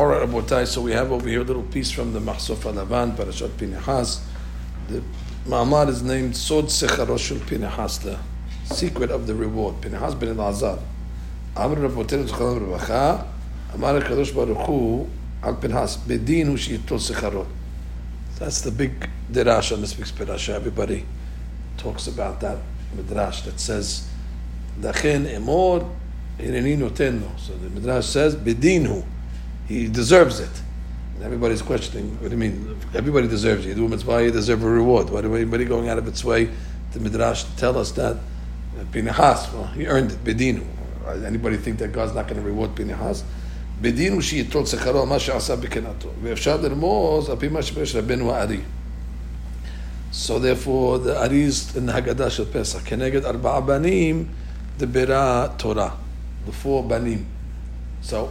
All right, so we have over here a little piece from the Mahsuf Alavan, Parashat Pinehas. The Ma'amad is named Sod Secharosh Pinehas, the secret of the reward. Pinehas ben Elazar. Amr Rabotenu Zchalam Revacha, Amar HaKadosh Baruch Hu, Al Pinehas, Bedin Hu Shiyitol Secharot. That's the big dirash on this week's parasha. Everybody talks about that midrash that says, "Dachen emor hineni noteno." So the midrash says, "Bedinhu." He deserves it. And everybody's questioning, what do you mean? Everybody deserves it. You do mitzvah, you deserve a reward. Why do anybody going out of its way to midrash to tell us that Pinehas, well, he earned it, Bedinu. Anybody think that God's not going to reward Pinehas? בדין שיטול שכרו מה שעשה בקנאתו, ואפשר לרמוז על פי מה שפרש רבנו הארי. So therefore, the Ari is in the Haggadah של פסח, כנגד ארבעה בנים דברה תורה, the four banim. So,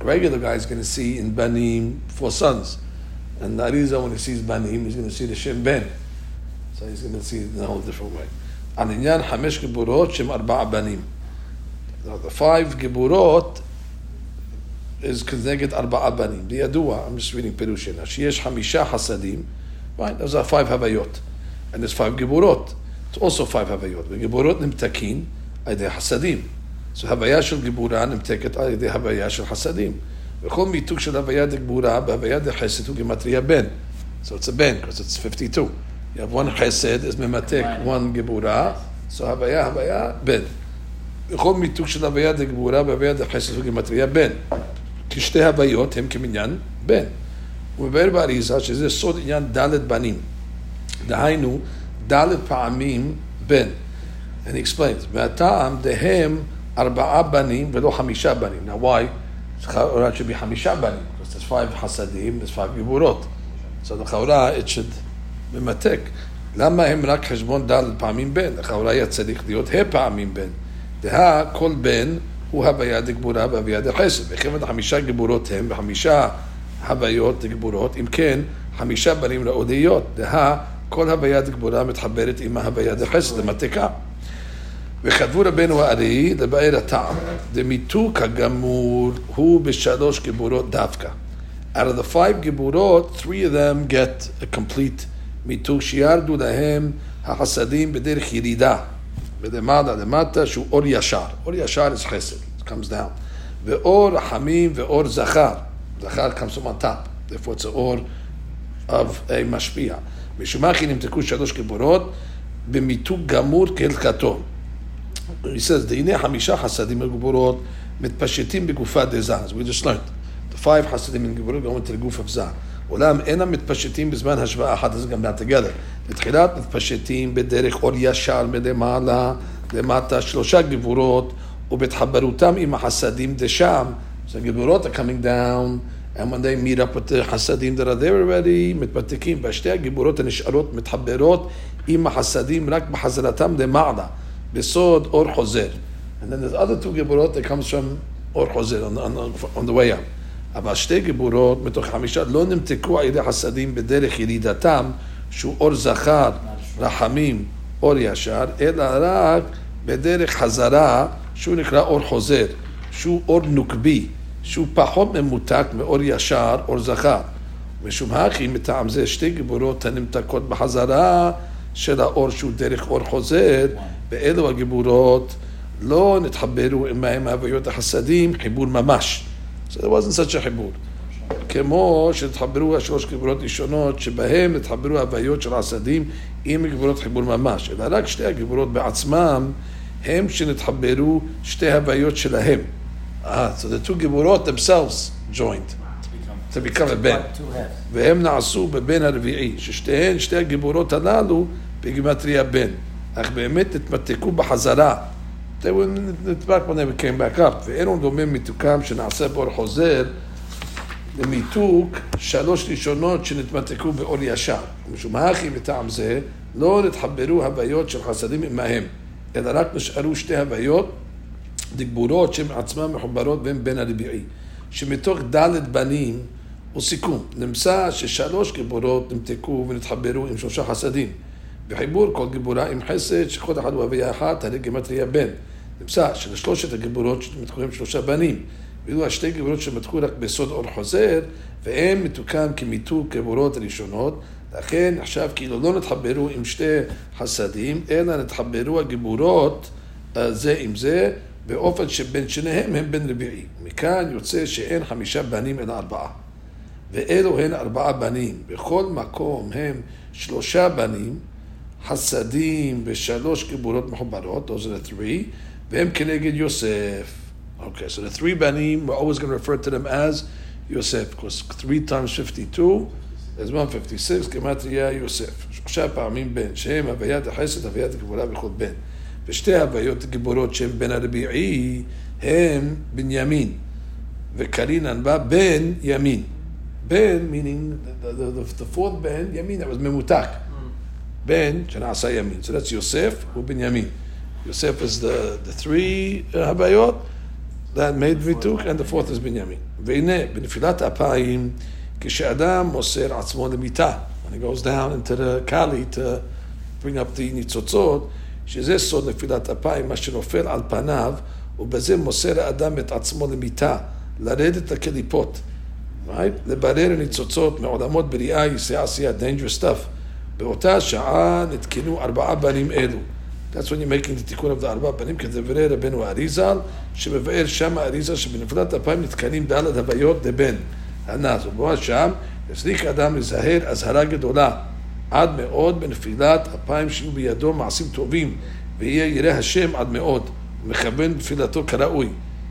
Regular guy is going to see in Banim four sons. And Ariza when he sees Banim, he's going to see the Shem Ben. So he's going to see it in a whole different way. Aninyan Hamesh Geburot Shem arba Banim. The five Geburot is connected arba Banim. The Yadua, I'm just reading Perushin. Shiesh Hamisha Hasadim. Right, those are five Havayot. And there's five Geburot. It's also five Havayot. The Geburot Nimtakin, Aydeh Hasadim. So הוויה של גיבורה נמתקת על ידי הוויה של חסדים. וכל מיתוג של הוויה דגבורה בהוויה דחסד הוא גימטריה בן. So it's a ben, because it's 52. You have one חסד, is ממתק one גיבורה, so הוויה, הוויה, בן. וכל מיתוג של הוויה דגבורה בהוויה דחסד הוא גימטריה בן. כי שתי הוויות הם כמניין בן. הוא מבאר באריזה שזה סוד עניין ד' בנים. דהיינו, ד' פעמים בן. And he explains, מהטעם דהם ארבעה בנים ולא חמישה בנים. Now why? לכאורה it should be חמישה בנים. because there's five חסדים, there's five גיבורות. So לכאורה it should ממתק. למה הם רק חשבון ד' פעמים בן? לכאורה היה צריך להיות ה' פעמים בן. דהה כל בן הוא הוויה דגבורה והוויה דחסד. וכיוון החמישה גיבורות הם, וחמישה הוויות דגבורות, אם כן, חמישה בנים לאודיות, דהה כל הוויה דגבורה מתחברת עם ההוויה דחסד, למתקה. וכתבו רבנו הארי לבאר הטעם, דמיתוק הגמור הוא בשלוש גיבורות דווקא. Out of the five גיבורות, three of them get a complete מיתוק שירדו להם החסדים בדרך ירידה. ולמעלה למטה שהוא אור ישר. אור ישר is חסד, it comes down. ואור רחמים ואור זכר. זכר comes from on top. therefore it's האור of a משפיע. משום מה כי נמתקו שלוש גיבורות במיתוג גמור כהלכתו. He says, הנה חמישה חסדים וגבורות מתפשטים בגופה דזה. as we just learned. The five חסדים וגבורות go into the guf of זה. אולם אינם מתפשטים בזמן השוואה אחת, אז גם not together. בתחילת מתפשטים בדרך אור ישר מלמעלה למטה שלושה גבורות, ובהתחברותם עם החסדים דשם. So הגבורות are coming down, and when they meet up with the חסדים that are there already, מתמתקים, והשתי הגבורות הנשארות מתחברות עם החסדים רק בחזרתם למעלה, בסוד אור חוזר. And then there's other two גיבורות that comes from אור חוזר, on, on, on the way up. אבל שתי גיבורות מתוך חמישה לא נמתקו על ידי חסדים בדרך ירידתם, שהוא אור זכר, רחמים, אור ישר, אלא רק בדרך חזרה, שהוא נקרא אור חוזר, שהוא אור נוקבי, שהוא פחות ממותק מאור ישר, אור זכר. משום הכי מטעם זה שתי גיבורות הנמתקות בחזרה של האור שהוא דרך אור חוזר, ואלו הגיבורות לא נתחברו עמהם הוויות החסדים, חיבור ממש. So there wasn't such a חיבור. כמו שנתחברו השלוש גיבורות ראשונות, שבהם נתחברו הוויות של החסדים עם גיבורות חיבור ממש. אלא רק שתי הגיבורות בעצמם הם שנתחברו שתי הוויות שלהם. אה, so the two גיבורות themselves joined. to become a בן. והם נעשו בבן הרביעי, ששתיהן, שתי הגיבורות הללו, בגימטריה בן. אך באמת נתמתקו בחזרה. נדבק when came back up. ואין עוד דומה מיתוקם שנעשה באור חוזר למיתוק שלוש ראשונות שנתמתקו באור ישר. משום הכי מטעם זה לא נתחברו הוויות של חסדים עמהם, אלא רק נשארו שתי הוויות דגבורות שהן עצמן מחוברות והן בין הרביעי. שמתוך ד' בנים הוא סיכום. נמצא ששלוש גיבורות נמתקו ונתחברו עם שלושה חסדים. בחיבור כל גיבורה עם חסד, שכל אחד הוא הוויה אחת, הרי גימטריה בן. נמצא שלשלושת הגיבורות שמתקורים שלושה בנים, ואילו השתי גבורות שמתחו רק בסוד אור חוזר, והם מתוקן כמיתוג גבורות ראשונות, לכן עכשיו כאילו לא נתחברו עם שתי חסדים, אלא נתחברו הגבורות אה, זה עם זה, באופן שבין שניהם הם בן רביעי. מכאן יוצא שאין חמישה בנים אלא ארבעה. ואלו הן ארבעה בנים. בכל מקום הם שלושה בנים, חסדים ושלוש גבורות מחוברות, those are the three, והם כנגד יוסף. Okay, so the three banim, we're always going to refer to them as Yosef, because three times 52 is 156, גימטריה יוסף. שלושה פעמים בן, שהם הוויית החסד, הוויית הגבורה בכל בן. ושתי הוויות גיבורות שהם בן הרביעי, הם בנימין. וקרין ענבה בן ימין. בן, meaning the, the, the, the fourth בן, ימין, that was ממותק. בן שנעשה ימין. So that's יוסף ובנימין. יוסף is the, the three הוויות. that made מיתוק, and the fourth is בנימין. והנה, בנפילת אפיים, כשאדם מוסר עצמו למיטה, when he goes down into the kali to bring up the ניצוצות, שזה סוד נפילת אפיים, מה שנופל על פניו, ובזה מוסר האדם את עצמו למיטה, לרדת לקליפות, right? לברר ניצוצות מעולמות בריאה, יסיעה עשייה, dangerous stuff. באותה שעה נתקנו ארבעה בנים אלו. That's when you're making the תיקון of the ארבעה בנים, כדברי רבנו אריזל, שמבאר שם אריזל שבנפילת אפיים נתקנים דלת הוויות דבן. הנז, ובו שם, יצדיק האדם לזהר אזהרה גדולה. עד מאוד בנפילת אפיים שיהיו בידו מעשים טובים, ויהיה ירא השם עד מאוד, ומכוון בתפילתו כראוי.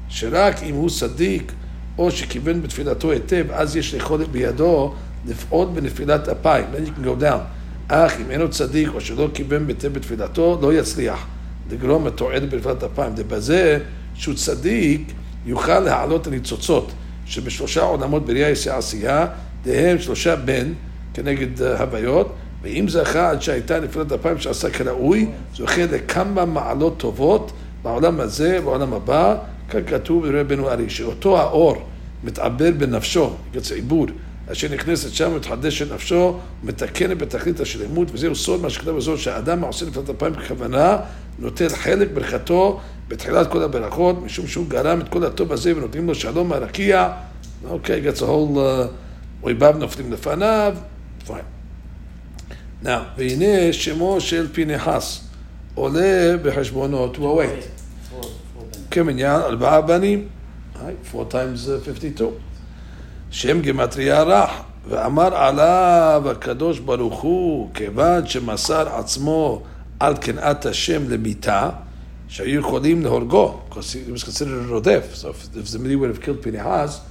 שרק אם הוא צדיק, או שכיוון בתפילתו היטב, אז יש יכולת בידו לפעול בנפילת אפיים. then you can go down. אך אם אינו צדיק, או שלא כיוון היטב בתפילתו, לא יצליח. לגרום לתועלת בנפילת אפיים. ובזה שהוא צדיק, יוכל להעלות הניצוצות, שבשלושה עולמות בראייה יעשה עשייה, דהם שלושה בן, כנגד הוויות, ואם זכה עד שהייתה נפילת אפיים שעשה כראוי, זוכה לכמה מעלות טובות בעולם הזה ובעולם הבא, כך כתוב ברבנו ארי, שאותו האור מתעבר בנפשו, יוצא עיבור, אשר נכנסת שם ומתחדשת נפשו, מתקנת בתכלית השלמות, וזהו סוד מה שכתב בזאת, שהאדם העושה נפילת אפיים בכוונה, נוטל חלק ברכתו בתחילת כל הברכות, משום שהוא גרם את כל הטוב הזה ונותנים לו שלום מהרקיע. אוקיי, okay, a whole... Uh, אויביו נופלים לפניו, fine. Now, והנה שמו של פנחס עולה בחשבונות, הוא await. כמניין ארבעה בנים, four times 52. שם גימטריה רך, ואמר עליו הקדוש ברוך הוא, כיוון שמסר עצמו על קנאת השם למיתה, שהיו יכולים להורגו, because he was considered a רודף, so if, if Midi would have killed Pinehas,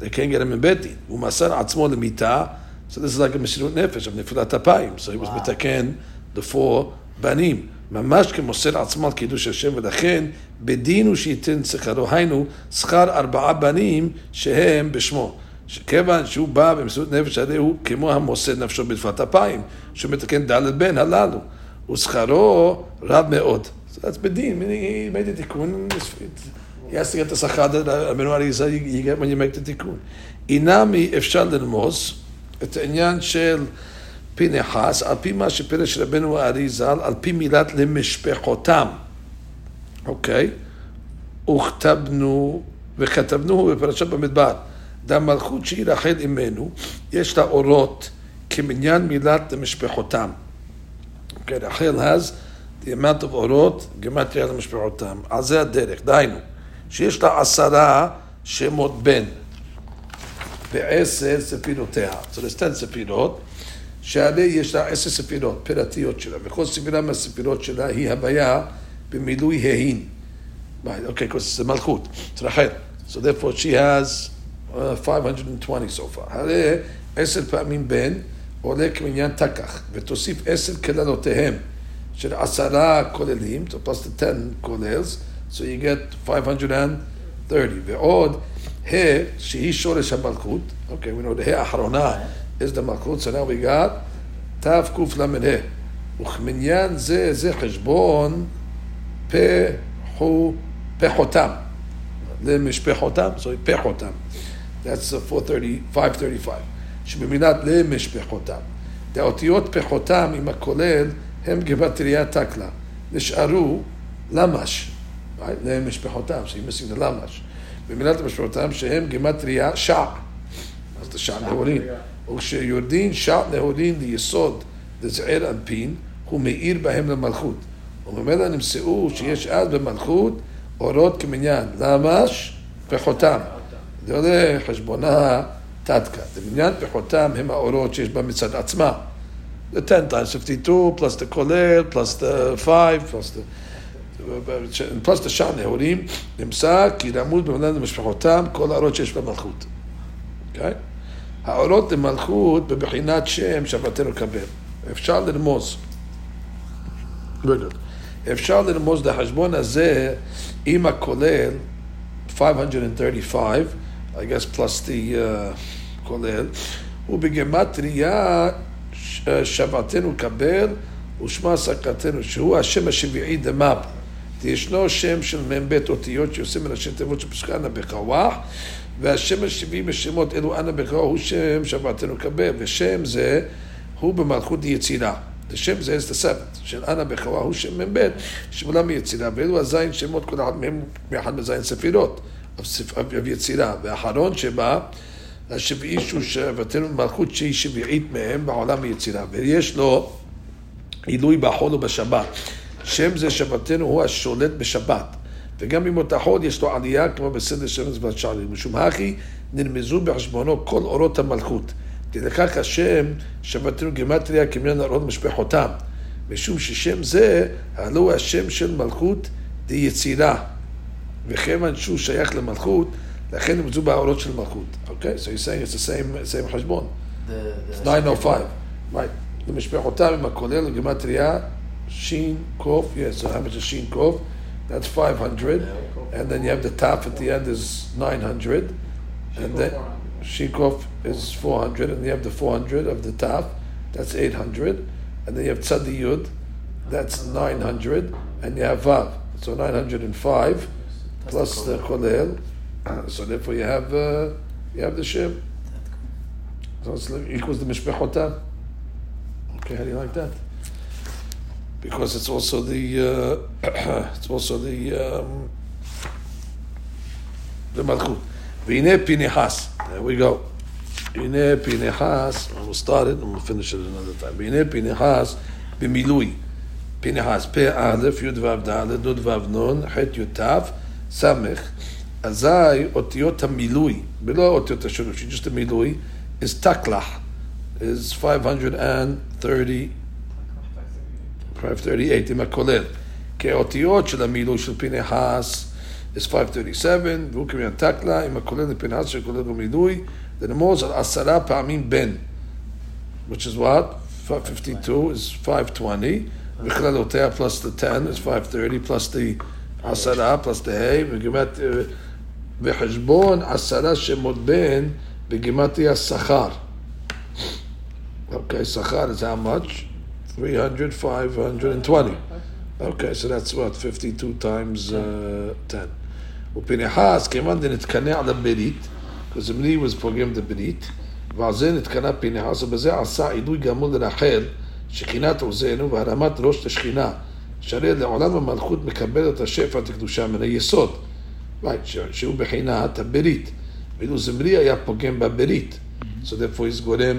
they can't get him in בית דין. הוא מסר עצמו למיתה, so this is like a מסירות נפש, of נפילת אפיים, so he was מתקן four בנים. ממש כמוסר עצמו על קידוש השם, ולכן בדין הוא שייתן שכרו, היינו שכר ארבעה בנים שהם בשמו. כיוון שהוא בא במסירות נפש, הרי הוא כמו המוסר נפשו בנפילת אפיים, שהוא מתקן ד' בן הללו, ושכרו רב מאוד. That's בדין, made the תיקון, he has to get the שכר, רבנו אריזה, you get when you make the תיקון. אינמי אפשר לרמוז את העניין של פנחס, על פי מה שפירש רבנו האריזל, על פי מילת למשפחותם, אוקיי? וכתבנו, וכתבנו בפרשת במדבר, דמלכות שהיא רחל אמנו, יש לה אורות כמניין מילת למשפחותם. אוקיי, רחל amount of אורות, גימטריה למשפחותם. על זה הדרך, דהיינו, שיש לה עשרה שמות בן. ועשר ספינותיה. So there's ten ספינות, שהרי יש לה עשר ספינות, פירתיות שלה, וכל ספירה מהספירות שלה היא הוויה במילוי ההין. אוקיי, זה מלכות, זה רחל. So therefore she has uh, 520 so far. הרי עשר פעמים בן עולה כמניין תקח, ותוסיף עשר כללותיהם של עשרה כוללים, so plus the 10 כוללס, so you get 530. ועוד ה' שהיא שורש המלכות, אוקיי, we know ה' האחרונה is the מלכות, so now we got תקל"ה. וכמניין זה, זה חשבון פחו, פחותם, למשפחותם, so פחותם. That's 430, 535, שבמילת למשפחותם. האותיות פחותם עם הכולל הם גבטריה תקלה. נשארו למש, so you're missing the למש. במילת המשמעותם שהם גימטריה שע. אז זה שע נהורין. וכשיורדין שע נהורין ליסוד דזעיר אנפין, הוא מאיר בהם למלכות. וממילא נמצאו שיש אז במלכות אורות כמניין, למש וחותם. זה חשבונה תתקה. במניין וחותם הם האורות שיש בה מצד עצמה. The 10 times 52, plus the כולל, plus the 5, plus the... פלוס נהורים, נמצא כי רמוז במילן למשפחותם כל האורות שיש במלכות. אוקיי? האורות למלכות בבחינת שם שבתנו קבל. אפשר לרמוז. אפשר לרמוז לחשבון הזה עם הכולל 535, I guess plus the uh, כולל, ובגמטריה שבתנו קבל ושמה סקרתנו, שהוא השם השביעי דמב. ישנו שם של מ"ב אותיות שיוצא מן השם תיבות של פסקה אנא בחוואח, והשם השביעי בשמות אלו אנא בחוואח הוא שם שבתנו קבל, ושם זה הוא במלכות יצירה. השם זה אסת הסבת, של אנא בחוואח הוא שם מ"ב, שמולם יצירה, ואלו הזין שמות כל אחד מהם מאחד מזין ספירות, יצירה, והאחרון שבה השביעי שהוא שבתנו מלכות שהיא שביעית מהם בעולם היצירה, ויש לו עילוי בחול ובשבת. שם זה שבתנו הוא השולט בשבת. וגם בימות החול יש לו עלייה כמו בסדר שמש בת שערים. משום הכי נרמזו בחשבונו כל אורות המלכות. לכך השם שבתנו גימטריה כמניין אורות משפחותם. משום ששם זה, הלא השם של מלכות דיצירה. וכיוון שהוא שייך למלכות, לכן נרמזו באורות של מלכות. אוקיי? Okay? So he's saying it's the same, same חשבון. It's 905. Right. למשפחותם עם הכולל לגימטריה Sheen Kof, yes, so how much is Sheen Kof? That's 500. And then you have the top at the end is 900. And then Sheen Kof is 400. And you have the 400 of the top, that's 800. And then you have Tzadi Yud, that's 900. And you have Vav, so 905 plus the Kolel. So therefore you have, uh, you have the Shem. So it's equals the Mishpechotam. Okay, how do you like that? because it's also the uh, it's also the um, the malchut. V'ine pinehas. There we go. V'ine pinehas. We'll start it and we'll finish it another time. V'ine pinehas b'milui. Pinehas pe aleph yud vav dalet nud vav nun het yud tav samech. אזי אותיות המילוי, ולא אותיות השילוב, just המילוי, is taklach, is 530 538 עם הכולל. כאותיות של המילוי של פנחס is 537, והוא כמובן תקלה עם הכולל לפנחס שכולל במילוי, לרמוז על עשרה פעמים בן, which is what? 552 is 520, בכללותיה plus the 10 is 530 plus the עשרה plus the ה' וגימת, וחשבון עשרה שמות בן בגימטריה שכר. אוקיי, שכר is how much? 300, 520. Okay, so that's what, 52 times uh, 10. ופנחס, כיוון דנתקנע לברית, because זמני was פוגם דברית, ועל זה נתקנע פנחס, ובזה עשה עילוי גמול לרחל, שכינת עוזנו והרמת ראש לשכינה, שהרי לעולם המלכות מקבל את השפע את הקדושה מן היסוד, right, שהוא בחינת הברית, ואילו זמרי היה פוגם בברית, so therefore he's גורם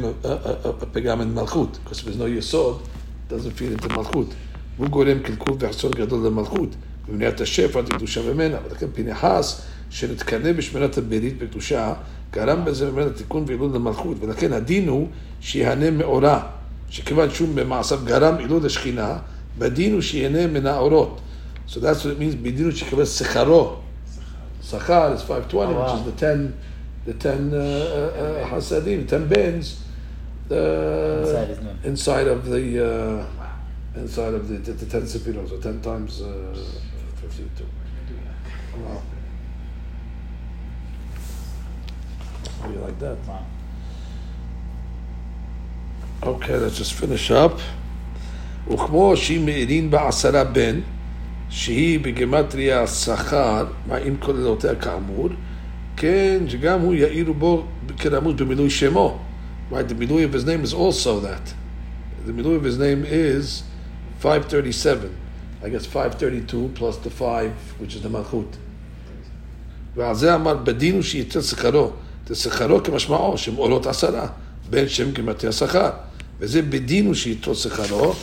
הפגם אין מלכות, because there's no יסוד, doesn't feed into מלכות. והוא גורם קלקול וחסון גדול למלכות, במניעת השפע לקדושה ממנה, ולכן פנחס, שנתקנא בשמירת הברית בקדושה, גרם בזה ממנה תיקון ועילול למלכות, ולכן הדין הוא שיהנה מאורה, שכיוון שהוא במעשיו גרם עילול לשכינה, Badinu she'eneh mina. So that's what it means. Bidinu she'kabel secharo. Sechar is 520, oh, wow. which is the 10, the 10 uh, uh, hasadim, 10 bins. Uh, inside, inside, of the uh, inside of the, the, the 10 sepinos, or 10 times uh, 52. Wow. How do you like that? Wow. Okay, let's just finish up. וכמו שהיא מאירין בעשרה בן, שהיא בגימטריה שכר, עם כוללותיה כאמור, כן, שגם הוא יאירו בו כרמוז במילוי שמו. Right, the milui of his name is also that. The milui of his name is 537. I guess 532 plus the 5, which is the malchut. ועל זה אמר, בדין הוא שייתן שכרו. שכרו כמשמעו, שהם עולות עשרה, בין שם כמטה השכר. וזה בדין הוא שייתן שכרו,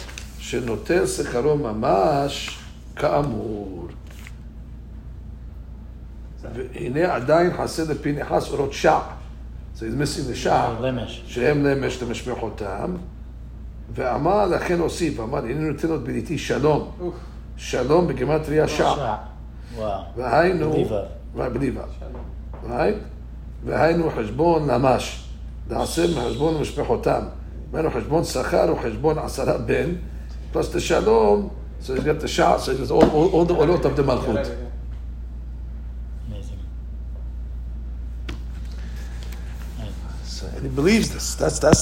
שנותן שכרו ממש כאמור. והנה עדיין חסר לפינחס אורות שע. זה missing the שע. למש. שהם למש למשפחותם, ואמר לכן הוסיף, אמר הנה נותן עוד בריתי שלום, שלום בגימטריה שע, שע. והיינו, בלי וו. בלי וו, right? והיינו חשבון ממש, נעשה מחשבון למשפחותם, היינו חשבון שכר וחשבון עשרה בן, plus the shalom, so he's got the shah, so he's all, all, all the olot of the malchut. Amazing. So, and he believes this. That's, that's,